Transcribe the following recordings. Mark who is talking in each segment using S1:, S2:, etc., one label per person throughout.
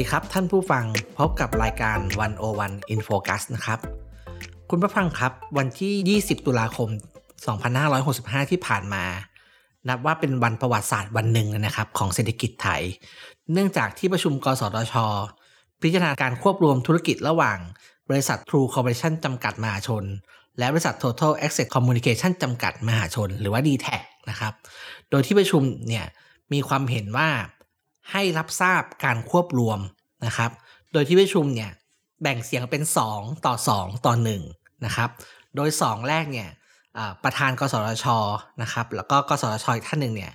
S1: ดี
S2: ครับท่านผู้ฟังพบกับรายการ 101 In Focus นะครับ คุณผู้ฟังครับวันที่ 20 ตุลาคม 2565 ที่ผ่านมา นับว่าเป็นวันประวัติศาสตร์วันหนึ่งนะครับของเศรษฐกิจไทย เนื่องจากที่ประชุมกสทช พิจารณาการควบรวมธุรกิจระหว่าง บริษัท True Corporation จำกัดมหาชน และบริษัท Total Access Communication จำกัดมหาชน หรือว่า d t แทนะครับ โดยที่ประชุมเนี่ยมีความเห็นว่าให้รับทราบการควบรวม นะครับ โดยที่ประชุมเนี่ยแบ่งเสียงเป็น 2 ต่อ 2 ต่อ1นะครับ โดย 2 แรกเนี่ยประธานกสทชนะครับ แล้วก็กสทชอีกท่านหนึ่งเนี่ย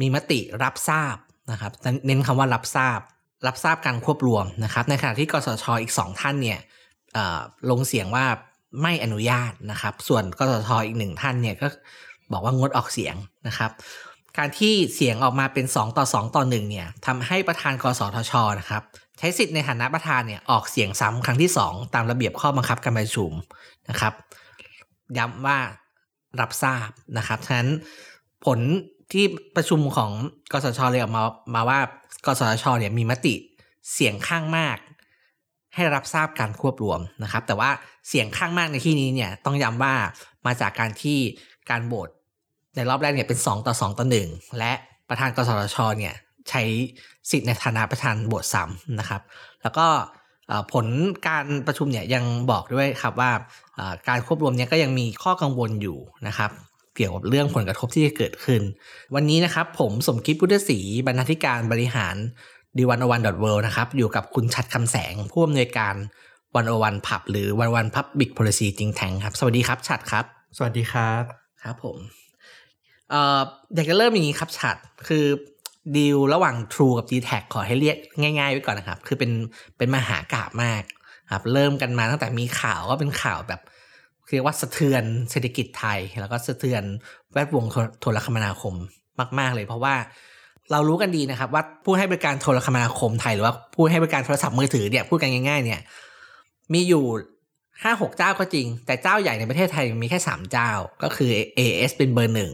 S2: มีมติรับทราบนะครับเน้นคำว่ารับทราบ รับทราบการควบรวมนะครับ ในขณะที่กสทชอีก 2 ท่านเนี่ยลงเสียงว่าไม่อนุญาตนะครับ ส่วนกสทชอีกหนึ่งท่านเนี่ยก็บอกว่างดออกเสียงนะครับ การที่เสียงออกมาเป็น 2 ต่อ 2 ต่อ 1 เนี่ยทำให้ประธานกสทชนะครับใช้สิทธิ์ในฐานะประธานเนี่ยออกเสียงซ้ำครั้งที่ 2 ตามระเบียบข้อบังคับการประชุมนะครับย้ำว่ารับทราบนะครับฉะนั้นผลที่ประชุมของกสชเลยออกมามาว่ากสชเนี่ยมีมติเสียงข้างมาก ให้รับทราบการควบรวมนะครับ แต่ว่าเสียงข้างมากในที่นี้เนี่ยต้องย้ำว่ามาจากการที่การโหวต ในรอบแรกเนี่ยเป็น 2 ต่อ 2 ต่อ 1 และประธานกสทชเนี่ยใช้สิทธิ์ในฐานะประธานบทซ้ำนะครับ แล้วก็ผลการประชุมเนี่ยยังบอกด้วยครับว่าการควบรวมเนี่ยก็ยังมีข้อกังวลอยู่นะครับ เกี่ยวกับเรื่องผลกระทบที่จะเกิดขึ้น วันนี้นะครับผมสมคิดพุทธศรีบรรณาธิการบริหารดีวันอวันดอทเวนะครับอยู่กับคุณชัดคำแสงผู้อำนวยการวันอวันพับหรือวันวันพับบิกโพลิซีจริงแทงครับ สวัสดีครับชัดครับ
S3: สวัสดีครับ
S2: ครับผม เอ่ออยากจะเริ่มอย่างนี้ครับชัดคือดีลระหว่าง True กับ d t แทขอให้เรียกง่ายๆไว้ก่อนนะครับ คือเป็นเป็นมหากราบมากครับเริ่มกันมาตั้งแต่มีข่าวก็เป็นข่าวแบบเรียกว่าสะเทือนเศรษฐกิจไทย แล้วก็สะเทือนแวดวงโทรคมนาคมมาก ๆ เลย เพราะว่าเรารู้กันดีนะครับ ว่าผู้ให้บริการโทรคมนาคมไทยหรือว่าผู้ให้บริการโทรศัพท์มือถือเนี่ยพูดกันง่าย ๆ เนี่ยมีอยู่ห้าหกเจ้าก็จริง แต่เจ้าใหญ่ในประเทศไทยมีแค่สามเจ้า ก็คือ AS เป็นเบอร์หนึ่ง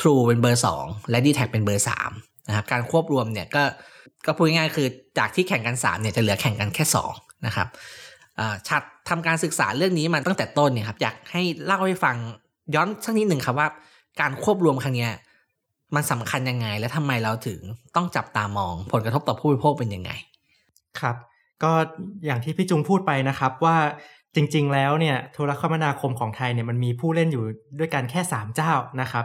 S2: True เป็นเบอร์ 2 และ d t แทเป็นเบอร์3นะครับการควบรวมเนี่ยก็ก็พูดง่ายๆคือจากที่แข่งกัน 3เนี่ยจะเหลือแข่งกันแค่ 2 นะครับชัดทำการศึกษาเรื่องนี้มาตั้งแต่ต้นเนี่ยครับอยากให้เล่าให้ฟังย้อนสักนิดหนึ่งครับว่า การควบรวมครั้งนี้มันสำคัญยังไง และทำไมเราถึงต้องจับตามอง ผลกระทบต่อผู้บริโภคเป็นยังไง
S3: ครับ ก็อย่างที่พี่จุงพูดไปนะครับว่าจริง ๆ แล้วเนี่ยโทรคมนาคมของไทยเนี่ยมันมีผู้เล่นอยู่ด้วยกันแค่ 3 เจ้านะครับ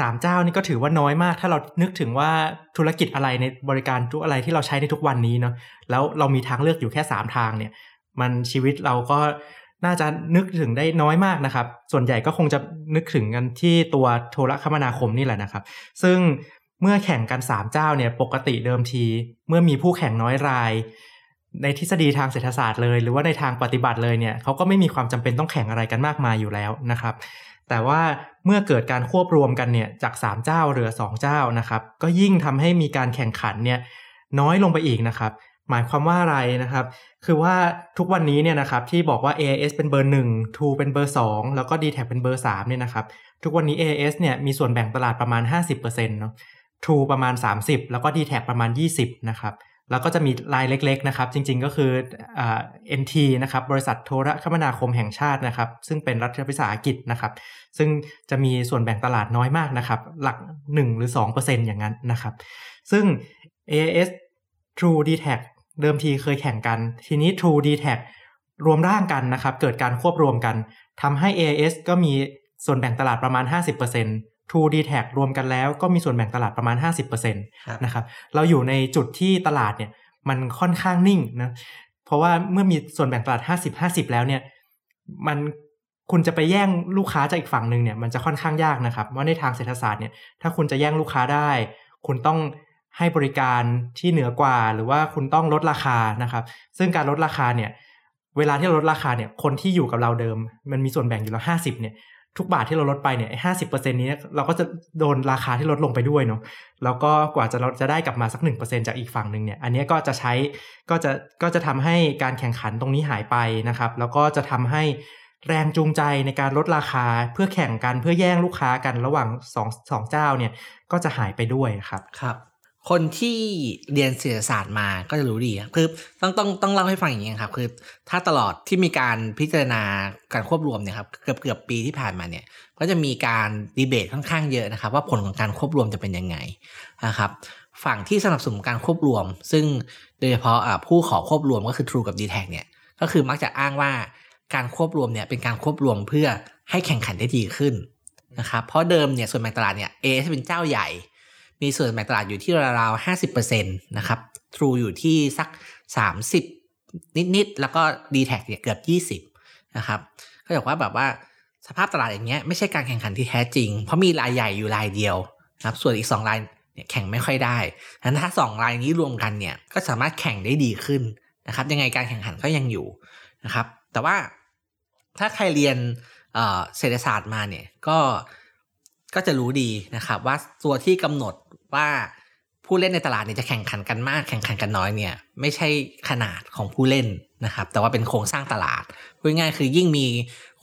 S3: สามเจ้านี่ก็ถือว่าน้อยมาก ถ้าเรานึกถึงว่าธุรกิจอะไรในบริการทุกอะไรที่เราใช้ในทุกวันนี้เนาะแล้วเรามีทางเลือกอยู่แค่สามทางเนี่ย มันชีวิตเราก็น่าจะนึกถึงได้น้อยมากนะครับ ส่วนใหญ่ก็คงจะนึกถึงกันที่ตัวโทรคมนาคมนี่แหละนะครับ ซึ่งเมื่อแข่งกัน 3 เจ้าเนี่ยปกติเดิมที เมื่อมีผู้แข่งน้อยราย ในทฤษฎีทางเศรษฐศาสตร์เลย หรือว่าในทางปฏิบัติเลยเนี่ยเขาก็ไม่มีความจำเป็นต้องแข่งอะไรกันมากมายอยู่แล้วนะครับ แต่ว่าเมื่อเกิดการควบรวมกันเนี่ยจาก 3 เจ้าเหลือ 2 เจ้านะครับ ก็ยิ่งทำให้มีการแข่งขันเนี่ยน้อยลงไปอีกนะครับ หมายความว่าอะไรนะครับ คือว่าทุกวันนี้เนี่ยนะครับที่บอกว่า AIS เป็นเบอร์1 True เป็นเบอร์ 2 แล้วก็ d t แทเป็นเบอร์3เนี่ยนะครับ ทุกวันนี้ AIS เนี่ยมีส่วนแบ่งตลาดประมาณ 50%เนาะ True ประมาณ 30 แล้วก็ d t แทประมาณ 20 นะครับ แล้วก็จะมีรายเล็กๆนะครับ จริงๆก็คืออ่า NT นะครับบริษัทโทรคมนาคมแห่งชาตินะครับ ซึ่งเป็นรัฐวิสาหกิจนะครับ ซึ่งจะมีส่วนแบ่งตลาดน้อยมากนะครับ หลัก 1 หรือ 2%อย่างนั้นนะครับ ซึ่ง AIS True d t a c เดิมทีเคยแข่งกัน ทีนี้ True d t a c รวมร่างกันนะครับ เกิดการควบรวมกันทำให้ AIS ก็มีส่วนแบ่งตลาดประมาณ 50% True d t แทรวมกันแล้วก็มีส่วนแบ่งตลาดประมาณ 50%นะครับเราอยู่ในจุดที่ตลาดเนี่ยมันค่อนข้างนิ่งนะเพราะว่าเมื่อมีส่วนแบ่งตลาด 50-50 แล้วเนี่ยมันคุณจะไปแย่งลูกค้าจากอีกฝั่งหนึ่งเนี่ยมันจะค่อนข้างยากนะครับว่าในทางเศรษฐศาสตร์เนี่ยถ้าคุณจะแย่งลูกค้าได้ คุณต้องให้บริการที่เหนือกว่าหรือว่าคุณต้องลดราคานะครับ ซึ่งการลดราคาเนี่ยเวลาที่เราลดราคาเนี่ยคนที่อยู่กับเราเดิม มันมีส่วนแบ่งอยู่แล้วห้าสิบเนี่ย ทุกบาทที่เราลดไปเนี่ยห้าสิบเปอร์เซ็นนี้เราก็จะโดนราคาที่ลดลงไปด้วยเนาะแล้วก็กว่าจะเราจะได้กลับมาสักหนึ่งเปอร์เซ็นจากอีกฝั่งหนึ่งเนี่ย อันนี้ก็จะใช้ก็จะก็จะทำให้การแข่งขันตรงนี้หายไปนะครับ แล้วก็จะทำให้แรงจูงใจในการลดราคาเพื่อแข่งกันเพื่อแย่งลูกค้ากันระหว่างสองสองเจ้าเนี่ยก็จะหายไปด้วยครับ
S2: ครับ คนที่เรียนเศรษฐศาสตร์มาก็จะรู้ดีครับคือต้องต้องต้องเล่าให้ฟังอย่างนี้ครับคือ ถ้าตลอดที่มีการพิจารณาการควบรวมเนี่ยครับเกือบเกือบปีที่ผ่านมาเนี่ยก็จะมีการดีเบตค่อนข้างเยอะนะครับ ว่าผลของการควบรวมจะเป็นยังไงนะครับฝั่งที่สนับสนุนการควบรวม ซึ่งโดยเฉพาะผู้ขอควบรวมก็คือ True กับ d t แทเนี่ยก็คือมักจะอ้างว่าการควบรวมเนี่ยเป็นการควบรวมเพื่อให้แข่งขันได้ดีขึ้นนะครับเพราะเดิมเนี่ยส่วนแบ่งตลาดเนี่ยเอเป็นเจ้าใหญ่ มีส่วนแบ่งตลาดอยู่ที่ราวๆห้าสิบเปอร์เซ็นต์นะครับ True อยู่ที่สักสามสิบนิดๆ แล้วก็ d t แทเนี่ยเกือบยี่สิบนะครับ ก็บอกว่าแบบว่าสภาพตลาดอย่างเงี้ยไม่ใช่การแข่งขันที่แท้จริง เพราะมีรายใหญ่อยู่รายเดียวนะครับส่วนอีกสองรายเนี่ยแข่งไม่ค่อยได้ดังนั้นถ้าสองรายนี้รวมกันเนี่ยก็สามารถแข่งได้ดีขึ้นนะครับยังไงการแข่งขันก็ยังอยู่นะครับ แต่ว่าถ้าใครเรียนเศรษฐศาสตร์มาเนี่ยก็ ก็จะรู้ดีนะครับ ว่าตัวที่กำหนดว่าผู้เล่นในตลาดเนี่ยจะแข่งขันกันมากแข่งขันกันน้อยเนี่ยไม่ใช่ขนาดของผู้เล่นนะครับ แต่ว่าเป็นโครงสร้างตลาดพูดง่ายคือยิ่งมี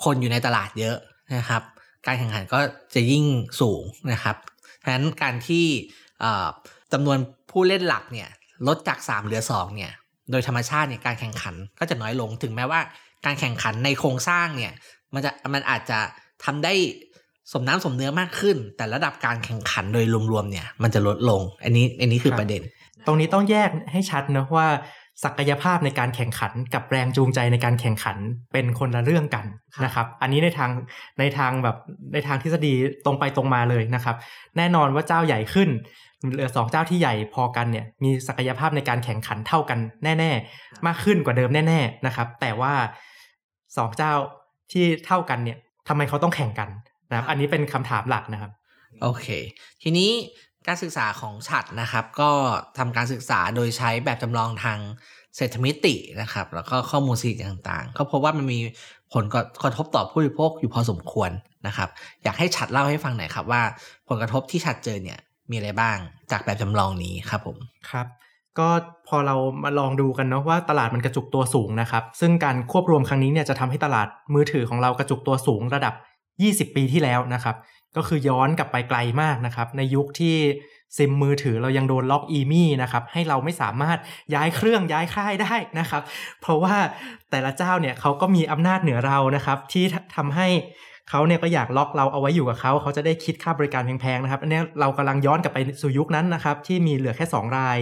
S2: คนอยู่ในตลาดเยอะนะครับ การแข่งขันก็จะยิ่งสูงนะครับฉะนั้นการที่จำนวนผู้เล่นหลักเนี่ยลดจาก 3 เหลือ2เนี่ยโดยธรรมชาติเนี่ยการแข่งขันก็จะน้อยลงถึงแม้ว่า การแข่งขันในโครงสร้างเนี่ยมันจะมันอาจจะทำได้ สมน้ำสมเนื้อมากขึ้น แต่ระดับการแข่งขันโดยรวมๆเนี่ย มันจะลดลง อันนี้อันนี้คือประเด็น
S3: ตรงนี้ต้องแยกให้ชัดนะว่าศักยภาพในการแข่งขันกับแรงจูงใจในการแข่งขันเป็นคนละเรื่องกันนะครับ อันนี้ในทางในทางแบบในทางทฤษฎีตรงไปตรงมาเลยนะครับ แน่นอนว่าเจ้าใหญ่ขึ้นเหลือสองเจ้าที่ใหญ่พอกันเนี่ยมีศักยภาพในการแข่งขันเท่ากันแน่ๆ มากขึ้นกว่าเดิมแน่ ๆนะครับ แต่ว่าสองเจ้าที่เท่ากันเนี่ยทำไมเขาต้องแข่งกัน นะครับ อันนี้เป็นคำถามหลักนะครับ
S2: โอเค ทีนี้การศึกษาของฉัดนะครับ ก็ทำการศึกษาโดยใช้แบบจำลองทางเศรษฐมิตินะครับ แล้วก็ข้อมูลสถิติต่างๆ ก็พบว่ามันมีผลกระทบต่อผู้บริโภคอยู่พอสมควรนะครับ อยากให้ฉัดเล่าให้ฟังหน่อยครับว่า ผลกระทบที่ฉัดเจอเนี่ยมีอะไรบ้างจากแบบจำลองนี้ครับผม
S3: ครับ ก็พอเรามาลองดูกันเนาะว่าตลาดมันกระจุกตัวสูงนะครับ ซึ่งการควบรวมครั้งนี้เนี่ยจะทำให้ตลาดมือถือของเรากระจุกตัวสูงระดับ 20 ปีที่แล้วนะครับ ก็คือย้อนกลับไปไกลมากนะครับ ในยุคที่ซิมมือถือเรายังโดนล็อกอีมี่นะครับให้เราไม่สามารถย้ายเครื่องย้ายค่ายได้นะครับ เพราะว่าแต่ละเจ้าเนี่ยเขาก็มีอำนาจเหนือเรานะครับ ที่ทำให้เขาเนี่ยก็อยากล็อกเราเอาไว้อยู่กับเขาเขาจะได้คิดค่าบริการแพงๆนะครับอันนี้เรากำลังย้อนกลับไปสู่ยุคนั้นนะครับ ที่มีเหลือแค่ 2 ราย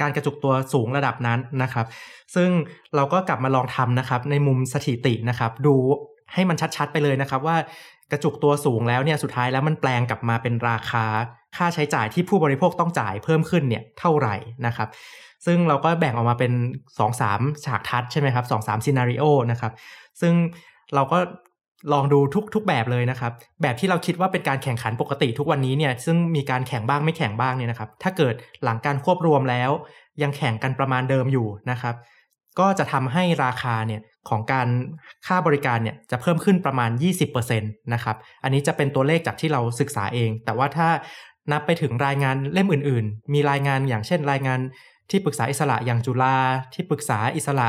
S3: การกระจุกตัวสูงระดับนั้นนะครับ ซึ่งเราก็กลับมาลองทำนะครับในมุมสถิตินะครับ ดูให้มันชัดๆไปเลยนะครับว่า ระจุกตัวสูงแล้วเนี่ยสุดท้ายแล้วมันแปลงกลับมาเป็นราคาค่าใช้จ่ายที่ผู้บริโภคต้องจ่ายเพิ่มขึ้นเนี่ยเท่าไหร่นะครับ ซึ่งเราก็แบ่งออกมาเป็น 2-3 ฉากทัดใช่ไหมครับ2-3ซีนารีโอนะครับ ซึ่งเราก็ลองดูทุกทุกแบบเลยนะครับ แบบที่เราคิดว่าเป็นการแข่งขันปกติทุกวันนี้เนี่ยซึ่งมีการแข่งบ้างไม่แข่งบ้างเนี่ยนะครับ ถ้าเกิดหลังการควบรวมแล้ว ยังแข่งกันประมาณเดิมอยู่นะครับ ก็จะทำให้ราคาเนี่ย ของการค่าบริการเนี่ยจะเพิ่มขึ้นประมาณ 20%นะครับ อันนี้จะเป็นตัวเลขจากที่เราศึกษาเอง แต่ว่าถ้านับไปถึงรายงานเล่มอื่น ๆ มีรายงานอย่างเช่นรายงานที่ปรึกษาอิสระอย่างจุฬาที่ปรึกษาอิสระ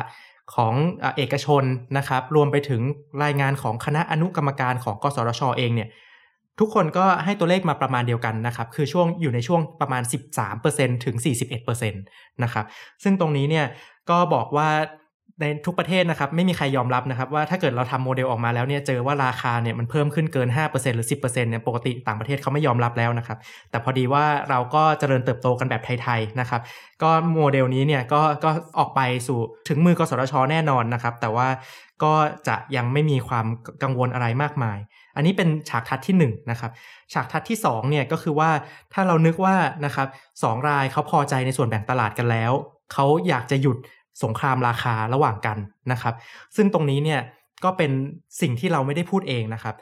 S3: ของเอกชนนะครับ รวมไปถึงรายงานของคณะอนุกรรมการของกสทชเองเนี่ยทุกคนก็ให้ตัวเลขมาประมาณเดียวกันนะครับ คือช่วงอยู่ในช่วงประมาณ 13%ถึง 41%นะครับ ซึ่งตรงนี้เนี่ยก็บอกว่า ในทุกประเทศนะครับไม่มีใครยอมรับนะครับว่าถ้าเกิดเราทำโมเดลออกมาแล้วเนี่ยเจอว่าราคาเนี่ยมันเพิ่มขึ้นเกิน 5%หรือ 10%เนี่ยปกติต่างประเทศเขาไม่ยอมรับแล้วนะครับ แต่พอดีว่าเราก็เจริญเติบโตกันแบบไทยๆนะครับก็โมเดลนี้เนี่ยก็ก็ออกไปสู่ถึงมือกสทชแน่นอนนะครับ แต่ว่าก็จะยังไม่มีความกังวลอะไรมากมาย อันนี้เป็นฉากทัดที่1นนะครับฉากทัดที่2เนี่ยก็คือว่าถ้าเรานึกว่านะครับสรายเขาพอใจในส่วนแบ่งตลาดกันแล้วเขาอยากจะหยุด สงครามราคาระหว่างกันนะครับ ซึ่งตรงนี้เนี่ยก็เป็นสิ่งที่เราไม่ได้พูดเองนะครับ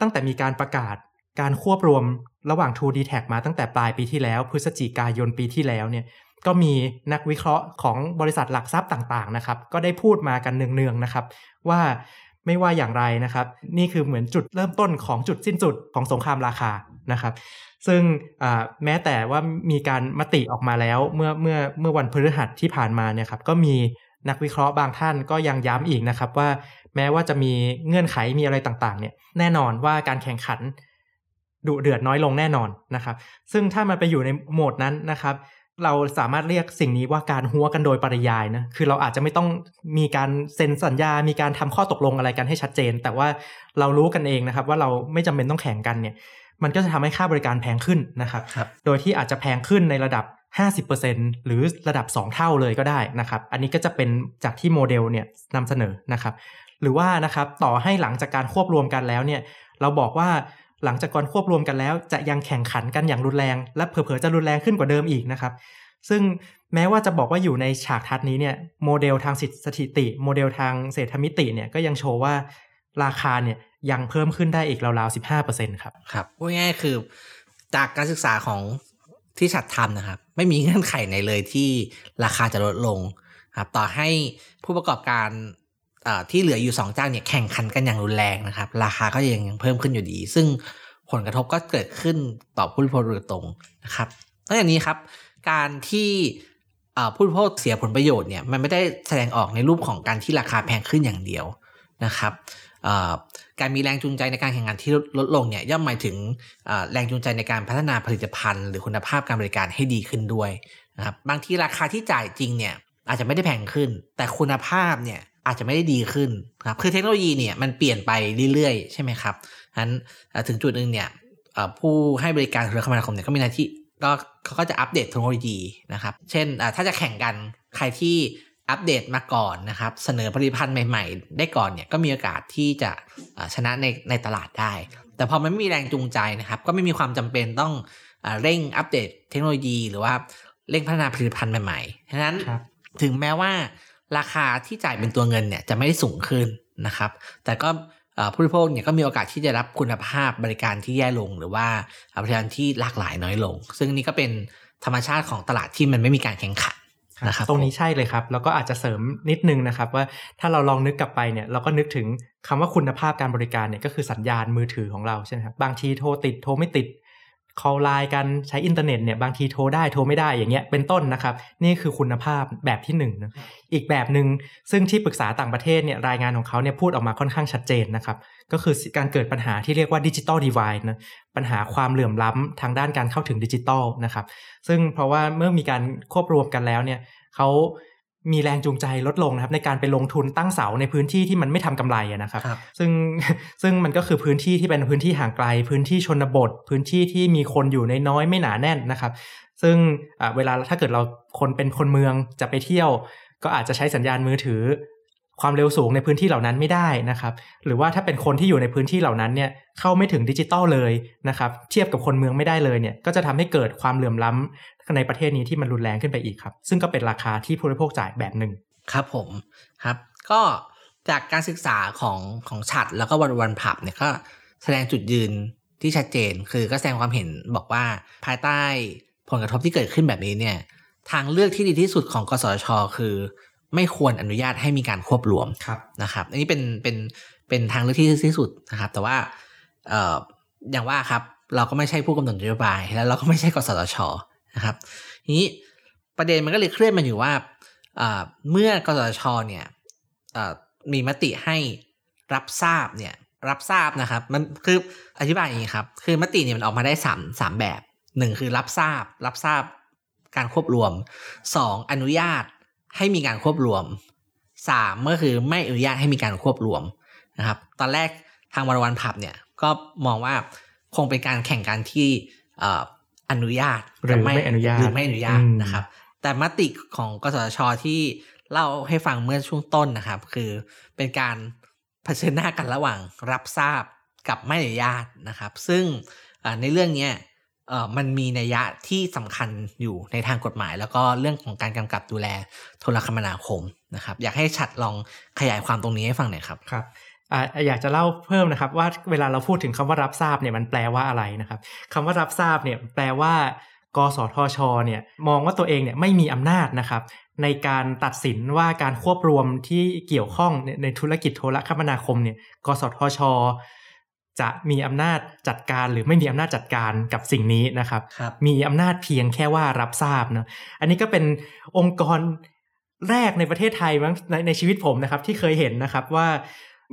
S3: ตั้งแต่มีการประกาศการควบรวมระหว่าง 2 d t a c มาตั้งแต่ปลายปีที่แล้ว พฤศจิกายนปีที่แล้วเนี่ยก็มีนักวิเคราะห์ของบริษัทหลักทรัพย์ต่างๆนะครับ ก็ได้พูดมากันเนืองๆนะครับ ว่า ไม่ว่าอย่างไรนะครับ นี่คือเหมือนจุดเริ่มต้นของจุดสิ้นสุดของสงครามราคานะครับ ซึ่งแม้แต่ว่ามีการมติออกมาแล้วเมื่อเมื่อเมื่อวันพฤหัสที่ผ่านมาเนี่ยครับก็มีนักวิเคราะห์บางท่านก็ยังย้ำอีกนะครับว่าแม้ว่าจะมีเงื่อนไขมีอะไรต่างๆ เนี่ยแน่นอนว่าการแข่งขันดุเดือดน้อยลงแน่นอนนะครับ ซึ่งถ้ามันไปอยู่ในโหมดนั้นนะครับ เราสามารถเรียกสิ่งนี้ว่าการหัวกันโดยปริยายนะ คือเราอาจจะไม่ต้องมีการเซ็นสัญญา มีการทำข้อตกลงอะไรกันให้ชัดเจน แต่ว่าเรารู้กันเองนะครับ ว่าเราไม่จำเป็นต้องแข่งกันเนี่ย มันก็จะทำให้ค่าบริการแพงขึ้นนะครับ
S2: รบ
S3: โดยที่อาจจะแพงขึ้นในระดับ 50%หรือระดับ 2 เท่าเลยก็ได้นะครับ อันนี้ก็จะเป็นจากที่โมเดลเนี่ยนำเสนอนะครับ หรือว่านะครับต่อให้หลังจากการควบรวมกันแล้วเนี่ย เราบอกว่า หลังจากการควบรวมกันแล้ว จะยังแข่งขันกันอย่างรุนแรง และเผลอๆจะรุนแรงขึ้นกว่าเดิมอีกนะครับ ซึ่งแม้ว่าจะบอกว่าอยู่ในฉากทัดนี้เนี่ยโมเดลทางสถิติ โมเดลทางเศรษฐมิติเนี่ยก็ยังโชว์ว่าราคาเนี่ยยังเพิ่มขึ้นได้อีกราวๆสิบห้าเปอร์เซ็นครับ
S2: ครับพูดง่ายๆคือ จากการศึกษาของที่ฉัดทำนะครับ ไม่มีเงื่อนไขไหนเลยที่ราคาจะลดลงครับต่อให้ผู้ประกอบการ ที่เหลืออยู่ 2 เจ้าเนี่ยแข่งขันกันอย่างรุนแรงนะครับ ราคาก็ยังยังเพิ่มขึ้นอยู่ดี ซึ่งผลกระทบก็เกิดขึ้นต่อผู้บริโภคโดยตรงนะครับนอกจากนี้ครับการที่ผู้บริโภคเสียผลประโยชน์เนี่ยมันไม่ได้แสดงออกในรูปของการที่ราคาแพงขึ้นอย่างเดียวนะครับการมีแรงจูงใจในการแข่งขันที่ลดลงเนี่ยย่อมหมายถึงแรงจูงใจในการพัฒนาผลิตภัณฑ์ หรือคุณภาพการบริการให้ดีขึ้นด้วยนะครับบางทีราคาที่จ่ายจริงเนี่ยอาจจะไม่ได้แพงขึ้น แต่คุณภาพเนี่ย อาจจะไม่ได้ดีขึ้นครับคือเทคโนโลยีเนี่ยมันเปลี่ยนไปเรื่อยๆ ใช่ไหมครับฉะนั้นถึงจุดหนึ่งเนี่ยผู้ให้บริการโทรคมนาคมเนี่ยก็มีหน้าที่ก็เขาก็จะอัปเดตเทคโนโลยีนะครับ เช่นถ้าจะแข่งกันใครที่อัปเดตมาก่อนนะครับ เสนอผลิตภัณฑ์ใหม่ๆ ได้ก่อนเนี่ยก็มีโอกาสที่จะชนะในในตลาดได้ แต่พอมันไม่มีแรงจูงใจนะครับ ก็ไม่มีความจำเป็นต้องเร่งอัปเดตเทคโนโลยี หรือว่าเร่งพัฒนาผลิตภัณฑ์ใหม่ๆฉะนั้นถึงแม้ว่า ราคาที่จ่ายเป็นตัวเงินเนี่ยจะไม่ได้สูงขึ้นนะครับ แต่ก็ผู้บริโภคเนี่ยก็มีโอกาสที่จะรับคุณภาพบริการที่แย่ลง หรือว่าบริการที่หลากหลายน้อยลง ซึ่งนี่ก็เป็นธรรมชาติของตลาดที่มันไม่มีการแข่งขันนะครับ
S3: ตรงนี้ใช่เลยครับ แล้วก็อาจจะเสริมนิดนึงนะครับ ว่าถ้าเราลองนึกกลับไปเนี่ยเราก็นึกถึงคำว่าคุณภาพการบริการเนี่ยก็คือสัญญาณมือถือของเราใช่ไหมครับบางทีโทรติดโทรไม่ติด คอลไลน์กันใช้อินเทอร์เน็ตเนี่ยบางทีโทรได้โทรไม่ได้อย่างเงี้ยเป็นต้นนะครับ นี่คือคุณภาพแบบที่1นึ่งนะอีกแบบหนึง่งซึ่งที่ปรึกษาต่างประเทศเนี่ยรายงานของเขาเนี่ยพูดออกมาค่อนข้างชัดเจนนะครับก็คือการเกิดปัญหาที่เรียกว่า digital divide นะปัญหาความเหลื่อมล้ำทางด้านการเข้าถึงดิจิตอลนะครับซึ่งเพราะว่าเมื่อมีการควบรวมกันแล้วเนี่ยเขา มีแรงจูงใจลดลงนะครับในการไปลงทุนตั้งเสาในพื้นที่ที่มันไม่ทำกำไรนะครับ
S2: รบ
S3: ซึ่งซึ่งมันก็คือพื้นที่ที่เป็นพื้นที่ห่างไกล พื้นที่ชนบท พื้นที่ที่มีคนอยู่ในน้อยไม่หนาแน่นนะครับ ซึ่งเวลาถ้าเกิดเราคนเป็นคนเมืองจะไปเที่ยว ก็อาจจะใช้สัญญาณมือถือ ความเร็วสูงในพื้นที่เหล่านั้นไม่ได้นะครับ หรือว่าถ้าเป็นคนที่อยู่ในพื้นที่เหล่านั้นเนี่ยเข้าไม่ถึงดิจิตอลเลยนะครับ เทียบกับคนเมืองไม่ได้เลยเนี่ยก็จะทำให้เกิดความเหลื่อมล้ำในประเทศนี้ที่มันรุนแรงขึ้นไปอีกครับ ซึ่งก็เป็นราคาที่ผู้บริโภคจ่ายแบบหนึ่ง
S2: ครับผมครับ ก็จากการศึกษาของของฉัดแล้วก็วันวันผับเนี่ยก็แสดงจุดยืนที่ชัดเจน คือก็แสดงความเห็นบอกว่าภายใต้ผลกระทบที่เกิดขึ้นแบบนี้เนี่ยทางเลือกที่ดีที่สุดของกสชคือ ไม่ควรอนุญาตให้มีการควบรวมนะครับ อันนี้เป็นเป็นเป็นทางเลือกที่ที่สุดนะครับ แต่ว่าเอ่ออย่างว่าครับ เราก็ไม่ใช่ผู้กำหนดนโยบาย แล้วเราก็ไม่ใช่กสทชนะครับทีนี้ประเด็นมันก็เลยเคลื่อนมาอยู่ว่าเมื่อกสทชเนี่ยมีมติให้รับทราบเนี่ยรับทราบนะครับ มันคืออธิบายอย่างนี้ครับ คือมติเนี่ยมันออกมาได้สามสามแบบหนึ่งคือรับทราบ รับทราบการควบรวมสองอนุญาต ให้มีการควบรวมสามก็คือไม่อนุญาตให้มีการควบรวมนะครับ ตอนแรกทางวันวันผับเนี่ยก็มองว่าคงเป็นการแข่งกันที่อนุญาต
S3: หรือไม่อนุญาต
S2: หรือไม่อนุญาตนะครับ แต่มติของกสชที่เล่าให้ฟังเมื่อช่วงต้นนะครับ คือเป็นการเผชิญหน้ากันระหว่างรับทราบกับไม่อนุญาตนะครับ ซึ่งในเรื่องนี้เอ่อ มันมีนัยยะที่สำคัญอยู่ในทางกฎหมาย แล้วก็เรื่องของการกำกับดูแลโทรคมนาคมนะครับ อยากให้ชัดลองขยายความตรงนี้ให้ฟังหน่อยครับ
S3: ครับอยากจะเล่าเพิ่มนะครับว่าเวลาเราพูดถึงคำว่ารับทราบเนี่ยมันแปลว่าอะไรนะครับคำว่ารับทราบเนี่ยแปลว่ากสทชเนี่ยมองว่าตัวเองเนี่ยไม่มีอำนาจนะครับ ในการตัดสินว่าการควบรวมที่เกี่ยวข้องในในธุรกิจโทรคมนาคมเนี่ยกสทช จะมีอำนาจจัดการหรือไม่มีอำนาจจัดการกับสิ่งนี้นะครับ
S2: ครับ
S3: มีอำนาจเพียงแค่ว่ารับทราบเนาะอันนี้ก็เป็นองค์กรแรกในประเทศไทยมั้งในในชีวิตผมนะครับ ที่เคยเห็นนะครับว่า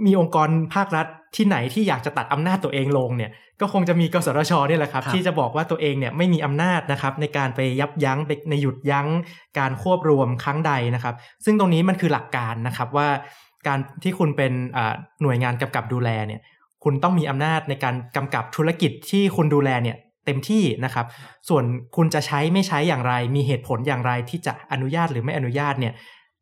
S3: มีองค์กรภาครัฐที่ไหนที่อยากจะตัดอำนาจตัวเองลงเนี่ยก็คงจะมีกสทชเนี่ยแหละครับ
S2: ครับ
S3: ที่จะบอกว่าตัวเองเนี่ยไม่มีอำนาจนะครับในการไปยับยั้งไปในหยุดยั้งการควบรวมครั้งใดนะครับ ซึ่งตรงนี้มันคือหลักการนะครับว่าการที่คุณเป็นอ่าหน่วยงานกำกับดูแลเนี่ย คุณต้องมีอำนาจในการกำกับธุรกิจที่คุณดูแลเนี่ยเต็มที่นะครับ ส่วนคุณจะใช้ไม่ใช้อย่างไร มีเหตุผลอย่างไรที่จะอนุญาตหรือไม่อนุญาตเนี่ย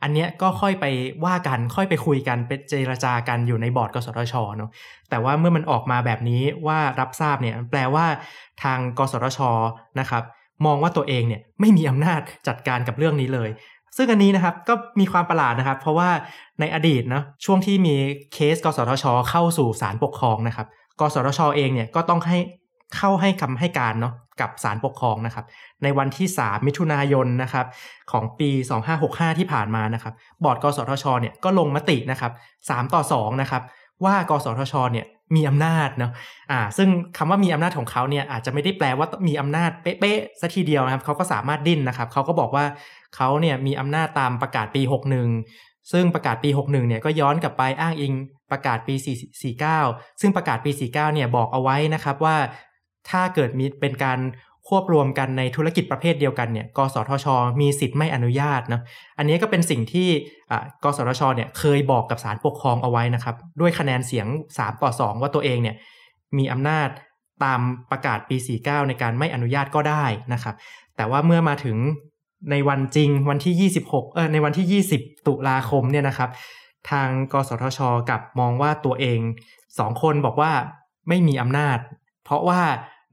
S3: อันเนี้ยก็ค่อยไปว่ากัน ค่อยไปคุยกันไปเจรจากันอยู่ในบอร์ดกสทชเนาะ แต่ว่าเมื่อมันออกมาแบบนี้ว่ารับทราบเนี่ยแปลว่าทางกสทชนะครับ มองว่าตัวเองเนี่ยไม่มีอำนาจจัดการกับเรื่องนี้เลย ซึ่งอันนี้นะครับก็มีความประหลาดนะครับ เพราะว่าในอดีตเนะช่วงที่มีเคสกสทช เข้าสู่ศาลปกครองนะครับ กสทชเองเนี่ยก็ต้องให้เข้าให้คำให้การเนาะกับศาลปกครองนะครับ ในวันที่ 3 มิถุนายนนะครับของปี 2565 ที่ผ่านมานะครับ บอร์ดกสทชเนี่ยก็ลงมตินะครับ3ต่อ2นะครับ ว่ากสทชเนี่ยมีอำนาจเนาะอ่า ซึ่งคำว่ามีอำนาจของเขาเนี่ยอาจจะไม่ได้แปลว่ามีอำนาจเป๊ะๆซะทีเดียวนะครับเขาก็สามารถดิ้นนะครับเขาก็บอกว่าเขาเนี่ยมีอำนาจตามประกาศปี 61 ซึ่งประกาศปี 61เนี่ยก็ย้อนกลับไปอ้างอิงประกาศปี 49 ซึ่งประกาศปี 49เนี่ยบอกเอาไว้นะครับว่าถ้าเกิดมีเป็นการ ควบรวมกันในธุรกิจประเภทเดียวกันเนี่ยกสทช มีสิทธิ์ไม่อนุญาตนะอันนี้ก็เป็นสิ่งที่กสทชเนี่ยเคยบอกกับศาลปกครองเอาไว้นะครับ ด้วยคะแนนเสียง 3 ต่อ 2 ว่าตัวเองเนี่ยมีอำนาจตามประกาศปี 49 ในการไม่อนุญาตก็ได้นะครับ แต่ว่าเมื่อมาถึงในวันจริงวันที่ 26เออในวันที่ 20 ตุลาคมเนี่ยนะครับ ทางกสทช กับมองว่าตัวเองสองคนบอกว่าไม่มีอำนาจ เพราะว่า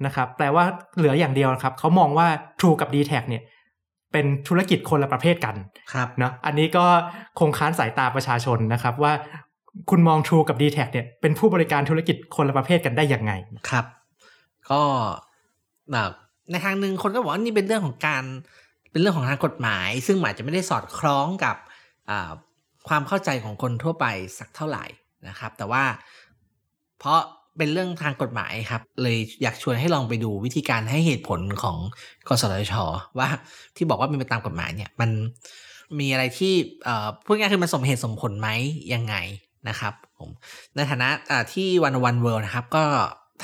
S3: นะครับแปลว่าเหลืออย่างเดียวนะครับเขามองว่า True กับ d t แทเนี่ยเป็นธุรกิจคนละประเภทกัน
S2: ครับ
S3: เนาะอันนี้ก็คงค้านสายตาประชาชนนะครับว่าคุณมอง True กับ d t แทเนี่ยเป็นผู้บริการธุรกิจคนละประเภทกันได้ยังไง
S2: ครับ ก็แบบในทางหนึ่งคนก็บอกว่านี่เป็นเรื่องของการเป็นเรื่องของทางกฎหมาย ซึ่งอาจจะไม่ได้สอดคล้องกับอ่าความเข้าใจของคนทั่วไปสักเท่าไหร่นะครับ แต่ว่าเพราะ เป็นเรื่องทางกฎหมายครับ เลยอยากชวนให้ลองไปดูวิธีการให้เหตุผลของกสทช ว่าที่บอกว่าเป็นไปตามกฎหมายเนี่ยมันมีอะไรที่เอ่อพูดง่ายคือมันสมเหตุสมผลไหมยังไงนะครับผมในฐานะอ่าที่วันวันเวิลด์นะครับ ก็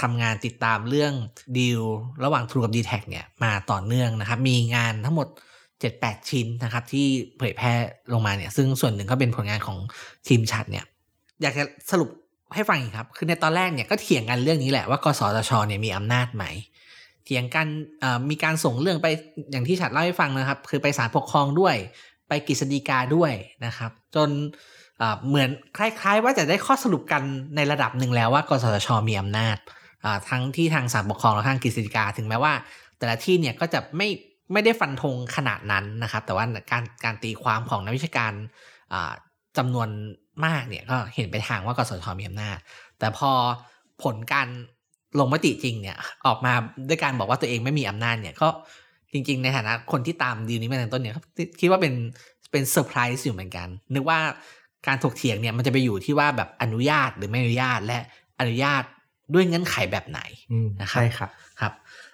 S2: ทำงานติดตามเรื่องดีลระหว่าง True กับ d t แทเนี่ยมาต่อเนื่องนะครับ มีงานทั้งหมด 7-8 ชิ้นนะครับ ที่เผยแพร่ลงมาเนี่ย ซึ่งส่วนหนึ่งก็เป็นผลงานของทีมชัดเนี่ย อยากจะสรุป ให้ฟังอีกครับ คือในตอนแรกเนี่ยก็เถียงกันเรื่องนี้แหละว่ากสทชเนี่ยมีอำนาจไหม เถียงกันมีการส่งเรื่องไปอย่างที่ฉัดเล่าให้ฟังนะครับ คือไปศาลปกครองด้วย ไปกฤษฎีกาด้วยนะครับ จนเหมือนคล้ายๆ ว่าจะได้ข้อสรุปกันในระดับหนึ่งแล้วว่ากสทชมีอำนาจทั้งที่ทางศาลปกครองและทางกฤษฎีกาถึงแม้ว่า แต่ละที่เนี่ยก็จะไม่ไม่ได้ฟันธงขนาดนั้นนะครับ แต่ว่าการการตีความของนักวิชาการอ่าจำนวน มากเนี่ยก็เห็นไปทางว่ากสทชมีอำนาจ แต่พอผลการลงมติจริงเนี่ยออกมาด้วยการบอกว่าตัวเองไม่มีอำนาจเนี่ยก็จริง ๆ ในฐานะคนที่ตามดีลนี้มาตั้งแต่ต้นเนี่ยคิดว่าเป็นเป็นเซอร์ไพรส์อยู่เหมือนกัน นึกว่าการถกเถียงเนี่ยมันจะไปอยู่ที่ว่าแบบอนุญาตหรือไม่อนุญาตและอนุญาตด้วยเงื่อนไขแบบไหน
S3: อืม
S2: นะครับ
S3: ใช่ครับ
S2: ครับ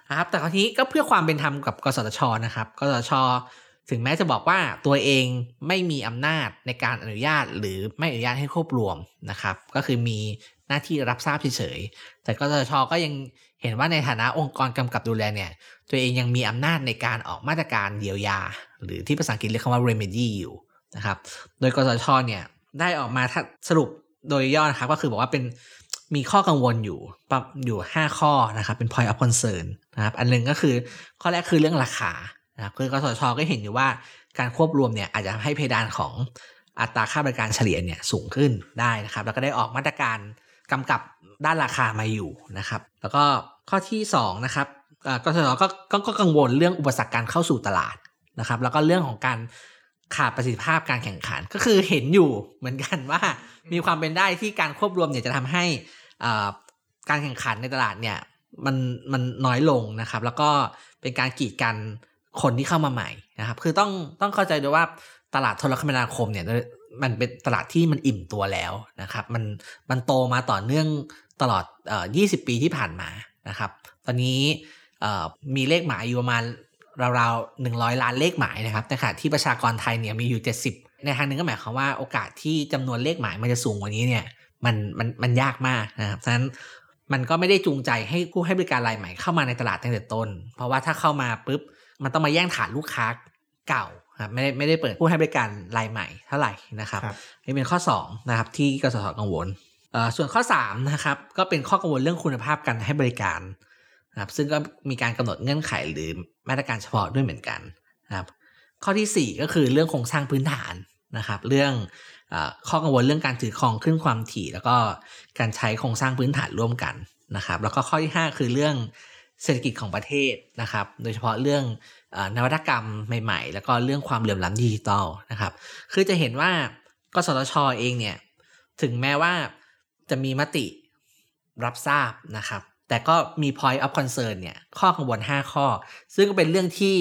S2: นะครับแต่คราวนี้ก็เพื่อความเป็นธรรมกับกสทชนะครับ กสทช ถึงแม้จะบอกว่าตัวเองไม่มีอำนาจในการอนุญาตหรือไม่อนุญาตให้ควบรวมนะครับ ก็คือมีหน้าที่รับทราบเฉยๆ แต่กสชก็ยังเห็นว่าในฐานะองค์กรกำกับดูแลเนี่ย ตัวเองยังมีอำนาจในการออกมาตรการเยียวยา หรือที่ภาษาอังกฤษเรียกคำว่า remedy อยู่นะครับ โดยกสชเนี่ยได้ออกมาถ้าสรุปโดยย่อนะครับก็คือบอกว่าเป็นมีข้อกังวลอยู่ปรับอยู่ 5 ข้อนะครับเป็น point of concern นะครับ อันหนึงก็คือข้อแรกคือเรื่องราคา นะครับคือกสชก็เห็นอยู่ว่าการควบรวมเนี่ยอาจจะให้เพดานของอัตราค่าบริการเฉลี่ยเนี่ยสูงขึ้นได้นะครับ แล้วก็ได้ออกมาตรการกำกับด้านราคามาอยู่นะครับ แล้วก็ข้อที่2นะครับกสชก็ก็ก็กังวลเรื่องอุปสรรคการเข้าสู่ตลาดนะครับ แล้วก็เรื่องของการขาดประสิทธิภาพการแข่งขันก็คือเห็นอยู่เหมือนกันว่ามีความเป็นได้ที่การควบรวมเนี่ยจะทำให้การแข่งขันในตลาดเนี่ยมันมันน้อยลงนะครับ แล้วก็เป็นการกีดกัน คนที่เข้ามาใหม่นะครับ คือต้องต้องเข้าใจด้วยว่าตลาดโทรคมนาคมเนี่ยมันเป็นตลาดที่มันอิ่มตัวแล้วนะครับ มันมันโตมาต่อเนื่องตลอดเอ่อ20 ปีที่ผ่านมานะครับ ตอนนี้เอ่อมีเลขหมายอยู่ประมาณราวๆหนึ่งร้อยล้านเลขหมายนะครับแต่ขณะที่ประชากรไทยเนี่ยมีอยู่ 70 ในทางนึงก็หมายความว่าโอกาสที่จำนวนเลขหมายมันจะสูงกว่านี้เนี่ยมันมันมันยากมากนะครับฉะนั้นมันก็ไม่ได้จูงใจให้ผู้ให้บริการรายใหม่เข้ามาในตลาดตั้งแต่ต้น เพราะว่าถ้าเข้ามาปุ๊บ มันต้องมาแย่งฐานลูกค้าเก่าครับไม่ได้ไม่ได้เปิดผู้ให้บริการรายใหม่เท่าไหร่นะครับนี่เป็นข้อ2นะครับที่กสทกังวลส่วนข้อ3นะครับก็เป็นข้อกังวลเรื่องคุณภาพการให้บริการนะครับซึ่งก็มีการกำหนดเงื่อนไขหรือมาตรการเฉพาะด้วยเหมือนกันนะครับข้อที่ 4 ก็คือเรื่องโครงสร้างพื้นฐานนะครับ เรื่องอข้อกังวลเรื่องการถือครองขึ้นความถี่ แล้วก็การใช้โครงสร้างพื้นฐานร่วมกันนะครับ แล้วก็ข้อที่ 5 คือเรื่อง เศรษฐกิจของประเทศนะครับ โดยเฉพาะเรื่องนวัตกรรมใหม่ ๆ แล้วก็เรื่องความเหลื่อมล้ำดิจิตอลนะครับ คือจะเห็นว่ากสทชอเองเนี่ยถึงแม้ว่าจะมีมติรับทราบนะครับ แต่ก็มี point of concern เนี่ยข้อกังวล 5 ข้อ ซึ่งก็เป็นเรื่องที่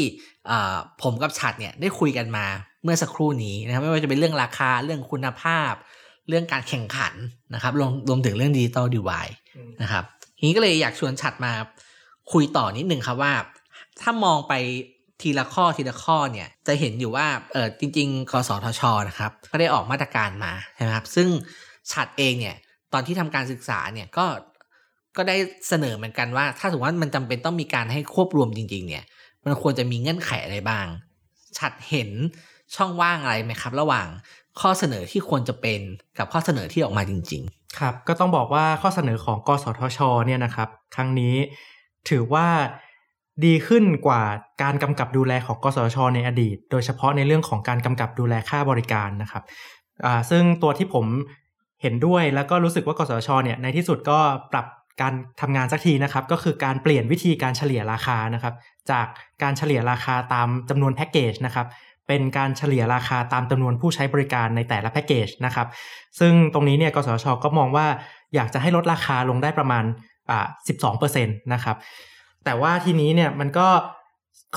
S2: ผมกับชัดเนี่ยได้คุยกันมาเมื่อสักครู่นี้นะครับไม่ว่าจะเป็นเรื่องราคาเรื่องคุณภาพ เรื่องการแข่งขันนะครับรวมรวมถึงเรื่องดิจิตอลดีไวนะครับทีนี้ก็เลยอยากชวนชัดมา คุยต่อนิดนึงครับว่า ถ้ามองไปทีละข้อทีละข้อเนี่ยจะเห็นอยู่ว่าเออจริงๆคสทชนะครับก็ได้ออกมาตรการมาใช่ไหมครับซึ่งชัดเองเนี่ยตอนที่ทำการศึกษาเนี่ยก็ก็ได้เสนอเหมือนกันว่า ถ้าสมมติว่ามันจำเป็นต้องมีการให้ควบรวมจริง ๆ เนี่ย มันควรจะมีเงื่อนไขอะไรบ้างชัดเห็นช่องว่างอะไรไหมครับ ระหว่างข้อเสนอที่ควรจะเป็นกับข้อเสนอที่ออกมาจริง
S3: ๆ ครับ ก็ต้องบอกว่าข้อเสนอของกสทชเนี่ยนะครับ ครั้งนี้ ถือว่าดีขึ้นกว่าการกำกับดูแลของกสชในอดีต โดยเฉพาะในเรื่องของการกำกับดูแลค่าบริการนะครับซึ่งตัวที่ผมเห็นด้วยแล้วก็รู้สึกว่ากสชเนี่ยในที่สุดก็ปรับการทำงานสักทีนะครับ ก็คือการเปลี่ยนวิธีการเฉลี่ยราคานะครับ จากการเฉลี่ยราคาตามจำนวนแพ็กเกจนะครับเป็นการเฉลี่ยราคาตามจำนวนผู้ใช้บริการในแต่ละแพ็กเกจนะครับ ซึ่งตรงนี้เนี่ยกสชก็มองว่าอยากจะให้ลดราคาลงได้ประมาณ อ่า12%นะครับ แต่ว่าทีนี้เนี่ยมันก็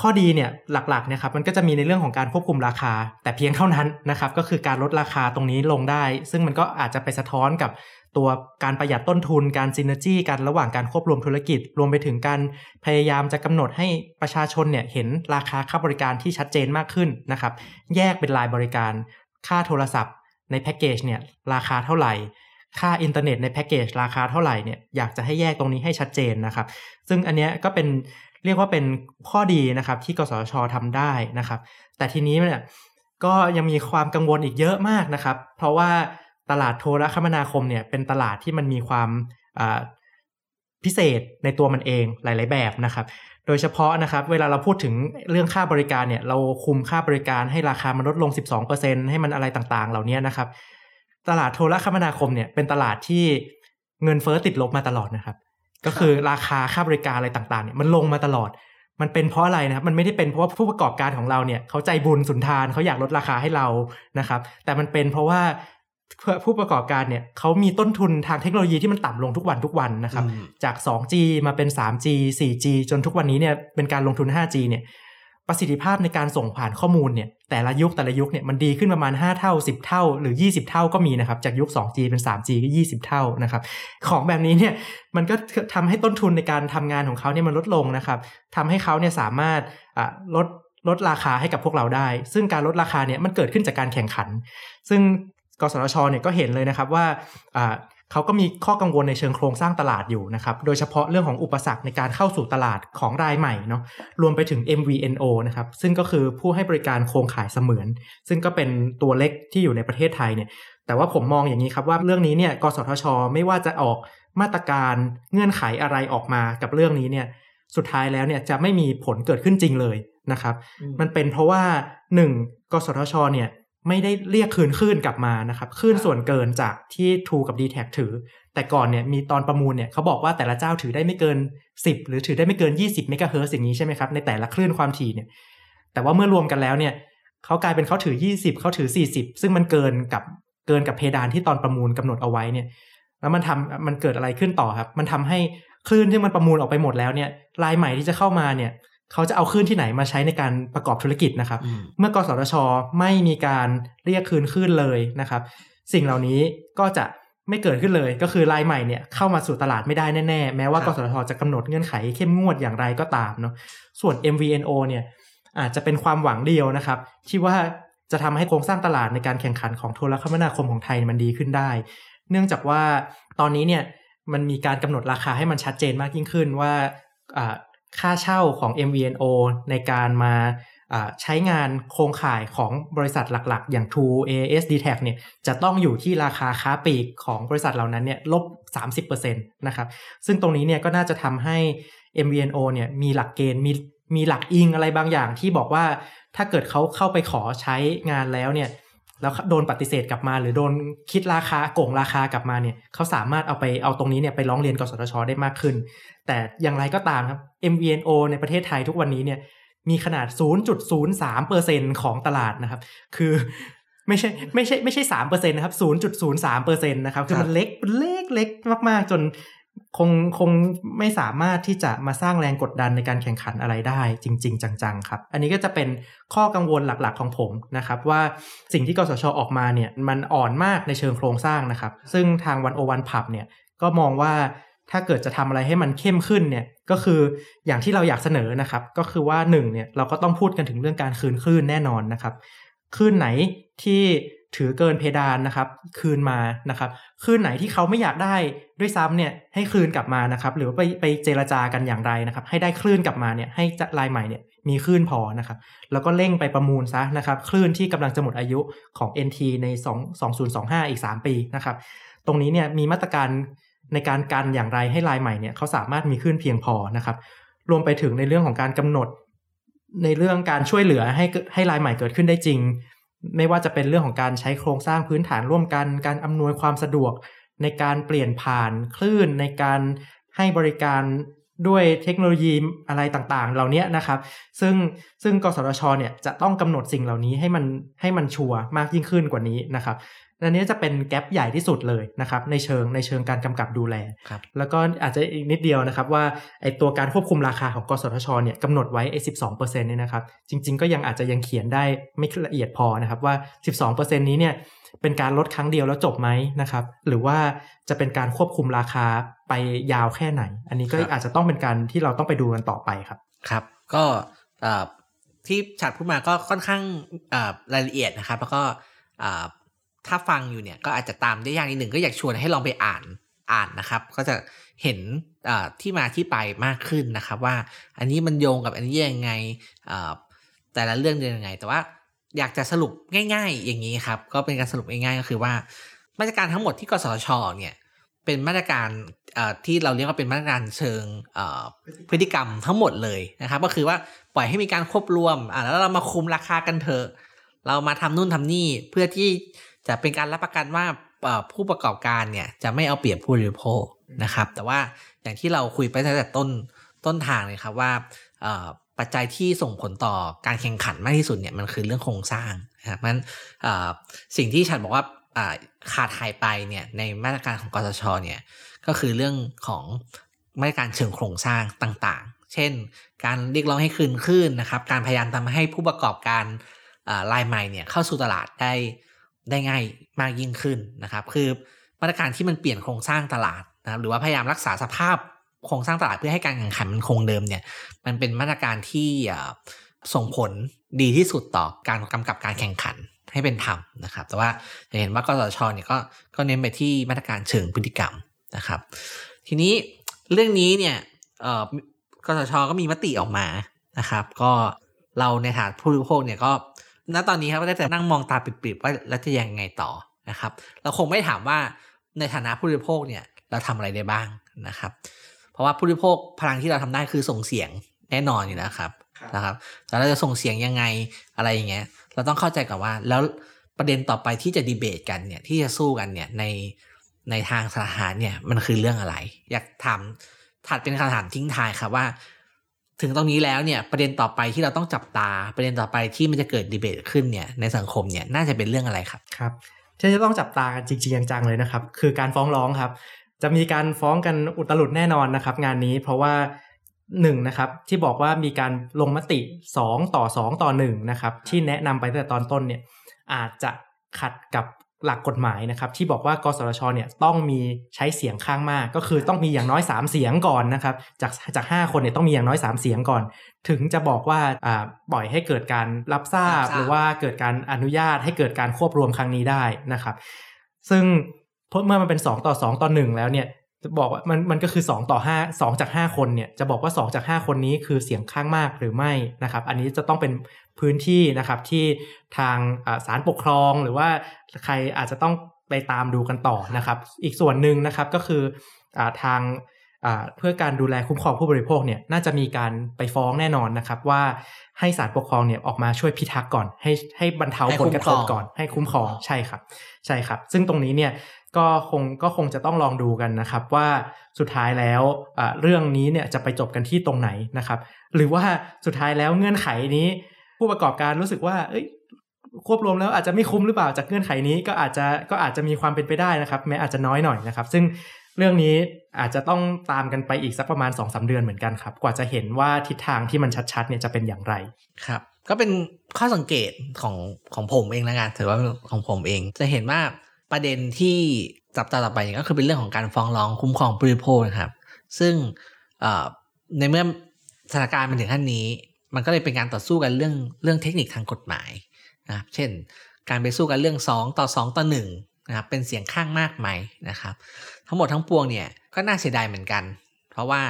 S3: ข้อดีเนี่ยหลักๆเนี่ยครับมันก็จะมีในเรื่องของการควบคุมราคา แต่เพียงเท่านั้นนะครับ ก็คือการลดราคาตรงนี้ลงได้ ซึ่งมันก็อาจจะไปสะท้อนกับตัวการประหยัดต้นทุนการซินเนอร์จี้กันระหว่างการควบรวมธุรกิจ รวมไปถึงการพยายามจะกำหนดให้ประชาชนเนี่ยเห็นราคาค่าบริการที่ชัดเจนมากขึ้นนะครับ แยกเป็นรายบริการค่าโทรศัพท์ ในแพ็กเกจเนี่ยราคาเท่าไหร่ ค่าอินเทอร์เน็ตในแพ็กเกจราคาเท่าไหร่เนี่ยอยากจะให้แยกตรงนี้ให้ชัดเจนนะครับ ซึ่งอันนี้ก็เป็นเรียกว่าเป็นข้อดีนะครับที่กสชทำได้นะครับ แต่ทีนี้เนี่ยก็ยังมีความกังวลอีกเยอะมากนะครับ เพราะว่าตลาดโทรคมนาคมเนี่ยเป็นตลาดที่มันมีความพิเศษในตัวมันเองหลาย ๆ แบบนะครับ โดยเฉพาะนะครับ เวลาเราพูดถึงเรื่องค่าบริการเนี่ย เราคุมค่าบริการให้ราคามันลดลง 12%ให้มันอะไรต่าง ๆ เหล่านี้นะครับ ตลาดโทรคมนาคมเนี่ยเป็นตลาดที่เงินเฟอ้อติดลบมาตลอดนะครับ ก็คือราคาค่าบริการอะไรต่างๆเนี่ยมันลงมาตลอด มันเป็นเพราะอะไรนะครับ มันไม่ได้เป็นเพราะว่าผู้ประกอบการของเราเนี่ยเขาใจบุญสุนทานเขาอยากลดราคาให้เรานะครับ แต่มันเป็นเพราะว่าผู้ประกอบการเนี่ยเขามีต้นทุนทางเทคโนโลยีที่มันต่ำลงทุกวันทุกวันนะครับ จาก 2G มาเป็น 3G 4G จนทุกวันนี้เนี่ยเป็นการลงทุน 5G เนี่ย ประสิทธิภาพในการส่งผ่านข้อมูลเนี่ยแต่ละยุคแต่ละยุคเนี่ยมันดีขึ้นประมาณ 5 เท่า 10 เท่า หรือ 20 เท่าก็มีนะครับ จากยุค 2G เป็น 3G ก็ 20 เท่านะครับของแบบนี้เนี่ยมันก็ทำให้ต้นทุนในการทำงานของเขาเนี่ยมันลดลงนะครับทำให้เขาเนี่ยสามารถลดลดราคาให้กับพวกเราได้ ซึ่งการลดราคาเนี่ยมันเกิดขึ้นจากการแข่งขัน ซึ่งกสทชเนี่ยก็เห็นเลยนะครับว่า เขาก็มีข้อกังวลในเชิงโครงสร้างตลาดอยู่นะครับ โดยเฉพาะเรื่องของอุปสรรคในการเข้าสู่ตลาดของรายใหม่เนาะ รวมไปถึง MVNO นะครับ ซึ่งก็คือผู้ให้บริการโครงข่ายเสมือน ซึ่งก็เป็นตัวเล็กที่อยู่ในประเทศไทยเนี่ย แต่ว่าผมมองอย่างนี้ครับว่าเรื่องนี้เนี่ย กสทช ไม่ว่าจะออกมาตรการเงื่อนไขอะไรออกมากับเรื่องนี้เนี่ย สุดท้ายแล้วเนี่ยจะไม่มีผลเกิดขึ้นจริงเลยนะครับ มันเป็นเพราะว่า 1. กสทช เนี่ย ไม่ได้เรียกคืนคลื่นกลับมานะครับคลื่นส่วนเกินจากที่ True กับ d t แทถือ แต่ก่อนเนี่ยมีตอนประมูลเนี่ยเขาบอกว่าแต่ละเจ้าถือได้ไม่เกิน 10 หรือถือได้ไม่เกิน 20เมกะเฮิร์ตอย่างนี้ใช่ไหมครับ ในแต่ละคลื่นความถี่เนี่ย แต่ว่าเมื่อรวมกันแล้วเนี่ยเขากลายเป็นเขาถือ 20เขาถือ 40 ซึ่งมันเกินกับเกินกับเพดานที่ตอนประมูลกำหนดเอาไว้เนี่ย แล้วมันทำมันเกิดอะไรขึ้นต่อครับ มันทำให้คลื่นที่มันประมูลออกไปหมดแล้วเนี่ยรายใหม่ที่จะเข้ามาเนี่ย เขาจะเอาคลื่นที่ไหนมาใช้ในการประกอบธุรกิจนะครับ
S2: อืม
S3: เมื่อกสทช ไม่มีการเรียกคืนคลื่นเลยนะครับ สิ่งเหล่านี้ก็จะไม่เกิดขึ้นเลย ก็คือรายใหม่เนี่ยเข้ามาสู่ตลาดไม่ได้แน่ๆ แม้ว่า
S2: ค
S3: ก
S2: รับ
S3: สทช จะกำหนดเงื่อนไขเข้มงวดอย่างไรก็ตามเนาะ ส่วน MVNO เนี่ยอาจจะเป็นความหวังเดียวนะครับ ที่ว่าจะทำให้โครงสร้างตลาดในการแข่งขันของโทรคมนาคมของไทยมันดีขึ้นได้ เนื่องจากว่าตอนนี้เนี่ยมันมีการกำหนดราคาให้มันชัดเจนมากยิ่งขึ้นว่าอ่า ค่าเช่าของ MVNO ในการมาใช้งานโครงข่ายของบริษัทหลักๆ อย่าง True AS d t a c เนี่ยจะต้องอยู่ที่ราคาค้าปลีกของบริษัทเหล่านั้นเนี่ยลบ 30%นะครับ ซึ่งตรงนี้เนี่ยก็น่าจะทำให้ MVNO เนี่ยมีหลักเกณฑ์มีมีหลักอิงอะไรบางอย่างที่บอกว่าถ้าเกิดเขาเข้าไปขอใช้งานแล้วเนี่ย แล้วโดนปฏิเสธกลับมา หรือโดนคิดราคาโกงราคากลับมาเนี่ยเขาสามารถเอาไปเอาตรงนี้เนี่ยไปร้องเรียนกสทช ได้มากขึ้น แต่อย่างไรก็ตามครับ MVNO ในประเทศไทยทุกวันนี้เนี่ยมีขนาด 0.03%ของตลาดนะครับ คือไม่ใช่ไม่ใช่ไม่ใช่สามเปอร์เซ็นนะครับ0.03เปอร์เซ็นนะครับคือมันเล็กเล็กเล็กมาก ๆ จน คงคงไม่สามารถที่จะมาสร้างแรงกดดันในการแข่งขันอะไรได้ จริง ๆ จัง ๆ ครับ อันนี้ก็จะเป็นข้อกังวลหลักๆ ของผมนะครับ ว่าสิ่งที่กสชออกมาเนี่ยมันอ่อนมากในเชิงโครงสร้างนะครับ ซึ่งทางวันโอวันผับเนี่ยก็มองว่าถ้าเกิดจะทำอะไรให้มันเข้มขึ้นเนี่ยก็คืออย่างที่เราอยากเสนอนะครับ ก็คือว่าหนึ่งเนี่ยเราก็ต้องพูดกันถึงเรื่องการคืนคลื่นแน่นอนนะครับคลื่นไหนที่ ถือเกินเพดานนะครับ คืนมานะครับ คืนไหนที่เขาไม่อยากได้ด้วยซ้ำเนี่ยให้คืนกลับมานะครับ หรือไปไปเจรจากันอย่างไรนะครับ ให้ได้คลื่นกลับมาเนี่ยให้จะรายใหม่เนี่ยมีคลื่นพอนะครับ แล้วก็เร่งไปประมูลซะนะครับ คลื่นที่กำลังจะหมดอายุของ NT ใน 2 2025 อีก 3 ปีนะครับ ตรงนี้เนี่ยมีมาตรการในการกันอย่างไรให้รายใหม่เนี่ยเขาสามารถมีคลื่นเพียงพอนะครับ รวมไปถึงในเรื่องของการกำหนดในเรื่องการช่วยเหลือให้ให้รายใหม่เกิดขึ้นได้จริง ไม่ว่าจะเป็นเรื่องของการใช้โครงสร้างพื้นฐานร่วมกัน การอำนวยความสะดวกในการเปลี่ยนผ่านคลื่นในการให้บริการด้วยเทคโนโลยีอะไรต่างๆ เหล่านี้นะครับ ซึ่งซึ่งกสทชเนี่ยจะต้องกำหนดสิ่งเหล่านี้ให้มันให้มันชัวร์มากยิ่งขึ้นกว่านี้นะครับ อันนี้จะเป็นแกลบใหญ่ที่สุดเลยนะครับในเชิงในเชิงการกำกับดูแล
S2: ครับ
S3: แล้วก็อาจจะอีกนิดเดียวนะครับว่าไอตัวการควบคุมราคาของกสทชเนี่ยกำหนดไว้ไอสิบสองเปอร์เซ็นต์เนี่ยนะครับจริง ๆ ก็ยังอาจจะยังเขียนได้ไม่ละเอียดพอนะครับว่า12เปอร์เซ็นต์นี้เนี่ยเป็นการลดครั้งเดียวแล้วจบไหมนะครับหรือว่าจะเป็นการควบคุมราคาไปยาวแค่ไหน อันนี้ก็
S2: ครับ
S3: อาจจะต้องเป็นการที่เราต้องไปดูกันต่อไปครับ
S2: ครับก็เอ่อที่ฉัดพูดมาก็ค่อนข้างเอ่อรายละเอียดนะครับ แล้วก็เอ่อ ถ้าฟังอยู่เนี่ยก็อาจจะตามได้ยากนิดหนึ่งก็อยากชวนให้ลองไปอ่านอ่านนะครับ ก็จะเห็นเอ่อที่มาที่ไปมากขึ้นนะครับ ว่าอันนี้มันโยงกับอันนี้ยังไงเอ่อแต่ละเรื่องเป็นยังไง แต่ว่าอยากจะสรุปง่าย ๆ อย่างนี้ครับ ก็เป็นการสรุปง่ายๆก็คือว่ามาตรการทั้งหมดที่กสทชเนี่ยเป็นมาตรการเอ่อที่เราเรียกว่าเป็นมาตรการเชิงเอ่อพฤติกรรมทั้งหมดเลยนะครับ ก็คือว่าปล่อยให้มีการควบรวมอะแล้วเรามาคุมราคากันเถอะ เรามาทำนู่นทำนี่เพื่อที่ จะเป็นการรับประกันว่าเอ่อผู้ประกอบการเนี่ยจะไม่เอาเปรียบผู้บริโภคนะครับ แต่ว่าอย่างที่เราคุยไปตั้งแต่ต้นต้นทางเลยครับว่าเอ่อปัจจัยที่ส่งผลต่อการแข่งขันมากที่สุดเนี่ยมันคือเรื่องโครงสร้างนะครับมันเอ่อสิ่งที่ฉันบอกว่าอ่าขาดหายไปเนี่ยในมาตรการของกสชเนี่ยก็คือเรื่องของมาตรการเชิงโครงสร้างต่างๆ เช่น การเรียกร้องให้คืนคลื่นนะครับ การพยายามทำให้ผู้ประกอบการอ่ารายใหม่เนี่ยเข้าสู่ตลาดได้ ได้ง่ายมากยิ่งขึ้นนะครับ คือมาตรการที่มันเปลี่ยนโครงสร้างตลาดนะครับหรือว่าพยายามรักษาสภาพโครงสร้างตลาดเพื่อให้การแข่งขันมันคงเดิมเนี่ย มันเป็นมาตรการที่ส่งผลดีที่สุดต่อการกำกับการแข่งขันให้เป็นธรรมนะครับ แต่ว่าจะเห็นว่ากสชเนี่ยก็ก็เน้นไปที่มาตรการเชิงพฤติกรรมนะครับ ทีนี้เรื่องนี้เนี่ยกสชก็มีมติออกมานะครับ ก็เราในฐานผู้บริโภคเนี่ยก็ ณตอนนี้ครับก็ได้แต่นั่งมองตาปิบๆว่าแล้วจะยังไงต่อนะครับ เราคงไม่ถามว่าในฐานะผู้บริโภคเนี่ยเราทำอะไรได้บ้างนะครับ เพราะว่าผู้บริโภคพลังที่เราทำได้คือส่งเสียงแน่นอนอยู่แล้วครับ
S3: ครับ
S2: นะครับแต่เราจะส่งเสียงยังไงอะไรอย่างเงี้ย เราต้องเข้าใจก่อนว่าแล้วประเด็นต่อไปที่จะดีเบตกันเนี่ยที่จะสู้กันเนี่ยในในทางสถานเนี่ยมันคือเรื่องอะไร อยากถามถัดเป็นคำถามทิ้งท้ายครับว่า ถึงตรงนี้แล้วเนี่ยประเด็นต่อไปที่เราต้องจับตาประเด็นต่อไปที่มันจะเกิดดีเบตขึ้นเนี่ยในสังคมเนี่ยน่าจะเป็นเรื่องอะไรครับ
S3: ครับที่จะต้องจับตากันจริงๆจังๆเลยนะครับ คือการฟ้องร้องครับ จะมีการฟ้องกันอุตลุดแน่นอนนะครับ งานนี้เพราะว่าหนึ่งนะครับที่บอกว่ามีการลงมติ 2 ต่อ 2 ต่อ1นะครับที่แนะนำไปตั้งแต่ตอนต้นเนี่ยอาจจะขัดกับ หลักกฎหมายนะครับที่บอกว่ากสทชเนี่ยต้องมีใช้เสียงข้างมาก ก็คือต้องมีอย่างน้อย 3 เสียงก่อนนะครับจากจาก5คนเนี่ยต้องมีอย่างน้อย 3 เสียงก่อน ถึงจะบอกว่าอ่าปล่อยให้เกิดการรับทราบ
S2: รับทราบ
S3: หรือว่าเกิดการอนุญาตให้เกิดการควบรวมครั้งนี้ได้นะครับ ซึ่งเพราะเมื่อมันเป็น 2 ต่อ 2 ต่อ 1 แล้วเนี่ยจะบอกว่ามันมันก็คือ 2 ต่อ 5 2 จาก 5 คนเนี่ยจะบอกว่า 2 จาก 5 คนนี้คือเสียงข้างมากหรือไม่นะครับ อันนี้จะต้องเป็น พื้นที่นะครับที่ทางอ่าศาลปกครองหรือว่าใครอาจจะต้องไปตามดูกันต่อนะครับ อีกส่วนหนึ่งนะครับก็คืออาทางอ่าเพื่อการดูแลคุ้มครองผู้บริโภคเนี่ยน่าจะมีการไปฟ้องแน่นอนนะครับ ว่าให้ศาลปกครองเนี่ยออกมาช่วยพิทักษ์ก่อน ให้ให้บรรเทา
S2: ให้
S3: ผ
S2: คุ้
S3: ล
S2: ม
S3: กระ
S2: คร
S3: ท
S2: อบง
S3: ก่อนให้คุ้มครองใช่ครับ ใช่ครับ ซึ่งตรงนี้เนี่ยก็คงก็คงจะต้องลองดูกันนะครับว่าสุดท้ายแล้วอ่าเรื่องนี้เนี่ยจะไปจบกันที่ตรงไหนนะครับ หรือว่าสุดท้ายแล้วเงื่อนไขนี้ ผู้ประกอบการรู้สึกว่า เอ้ยควบรวมแล้วอาจจะไม่คุ้มหรือเปล่าจากเงื่อนไขนี้ก็อาจจะก็อาจจะมีความเป็นไปได้นะครับ แม้อาจจะน้อยหน่อยนะครับ ซึ่งเรื่องนี้อาจจะต้องตามกันไปอีกสักประมาณ2อสเดือนเหมือนกันครับ กว่าจะเห็นว่าทิศทางที่มันชัดๆเนี่ยจะเป็นอย่างไร
S2: ครับ ก็เป็นข้อสังเกตของของผมเองนะกันถือว่าของผมเองจะเห็นว่าประเด็นที่จับตาต่อไปก็คือเป็นเรื่องของการฟ้องร้องคุ้มครองผู้บริโภคนะครับ ซึ่งในเมื่อสถานการณ์มันถึงขั้นนี้ มันก็เลยเป็นการต่อสู้กันเรื่องเรื่องเทคนิคทางกฎหมายนะครับ เช่น การไปสู้กันเรื่อง 2 ต่อ 2 ต่อ1นะครับ เป็นเสียงข้างมากไหมนะครับ ทั้งหมดทั้งปวงเนี่ยก็น่าเสียดายเหมือนกัน เพราะว่า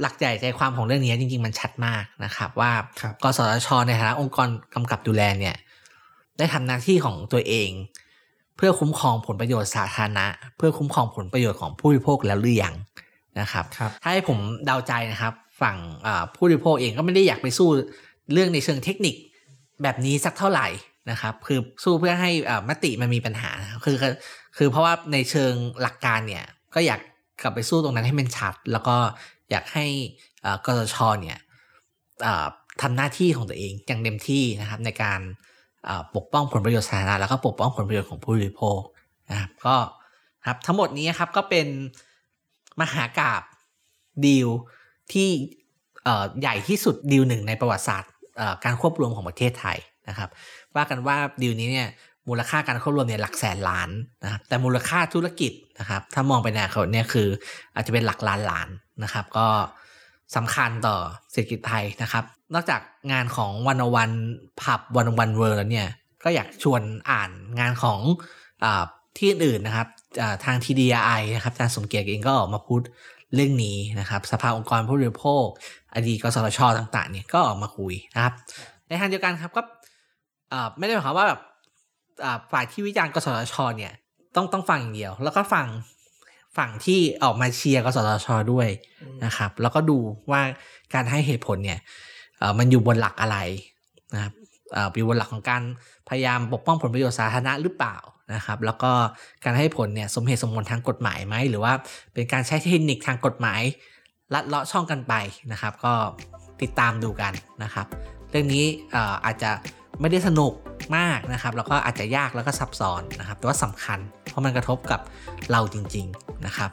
S2: หลักใหญ่ใจความของเรื่องนี้จริง ๆ มันชัดมากนะครับ ว่า
S3: ครับ
S2: กสทชในฐานะองค์กรกำกับดูแลเนี่ยได้ทำหน้าที่ของตัวเอง เพื่อคุ้มครองผลประโยชน์สาธารณะ เพื่อคุ้มครองผลประโยชน์ของผู้บริโภคแล้วหรือยังนะครับ
S3: ครับ
S2: ถ้าให้ผมเดาใจนะครับ ฝั่งผู้บริโภคเองก็ไม่ได้อยากไปสู้เรื่องในเชิงเทคนิคแบบนี้สักเท่าไหร่นะครับ คือสู้เพื่อให้มติมันมีปัญหา คือคือเพราะว่าในเชิงหลักการเนี่ยก็อยากกลับไปสู้ตรงนั้นให้มันชัด แล้วก็อยากให้กสชเนี่ยทำหน้าที่ของตัวเองอย่างเต็มที่นะครับ ในการปกป้องผลประโยชน์สาธารณะแล้วก็ปกป้องผลประโยชน์ของผู้บริโภคนะครับก็ครับทั้งหมดนี้ครับก็เป็นมหากราบดีล ที่ใหญ่ที่สุดดีลหนึ่งในประวัติศาสตร์การควบรวมของประเทศไทยนะครับ ว่ากันว่าดีลนี้เนี่ยมูลค่าการควบรวมเนี่ยหลักแสนล้านนะครับแต่มูลค่าธุรกิจนะครับ ถ้ามองไปในอนาคตเนี่ยคืออาจจะเป็นหลักล้านล้านนะครับ ก็สำคัญต่อเศรษฐกิจไทยนะครับ นอกจากงานของวันวันผับวันวันเวิร์แล้วเนี่ยก็อยากชวนอ่านงานของอที่อื่นๆนะครับทาง TDI นะครับอาจารย์สมเกียรติเองก็ออกมาพูดเรื่องนี้นะครับ สภาองค์กรผู้บริโภค อดีตกสทชต่างๆ เนี่ยก็ออกมาคุยนะครับ ในทางเดียวกันครับก็เอ่อไม่ได้หมายความว่าแบบอ่าฝ่ายที่วิจารณ์กสทชเนี่ยต้องต้องฟังอย่างเดียว แล้วก็ฟังฝั่งที่ออกมาเชียร์กสทชด้วยนะครับ แล้วก็ดูว่าการให้เหตุผลเนี่ยเอ่อมันอยู่บนหลักอะไรนะครับเอ่ออยู่บนหลักของการพยายามปกป้องผลประโยชน์สาธารณะหรือเปล่า นะครับ แล้วก็การให้ผลเนี่ยสมเหตุสมผลทางกฎหมายไหมหรือว่าเป็นการใช้เทคนิคทางกฎหมาย ลัดเลาะช่องกันไปนะครับ ก็ติดตามดูกันนะครับ เรื่องนี้อาจจะไม่ได้สนุกมากนะครับ แล้วก็อาจจะยากแล้วก็ซับซ้อนนะครับ แต่ว่าสำคัญ เพราะมันกระทบกับเราจริง ๆนะครับ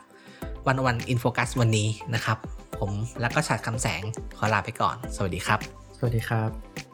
S2: วันวันอินโฟกัสวันนี้นะครับ ผมแล้วก็ฉัดคำแสงขอลาไปก่อน สวัสดีครับ
S3: สวัสดีครับ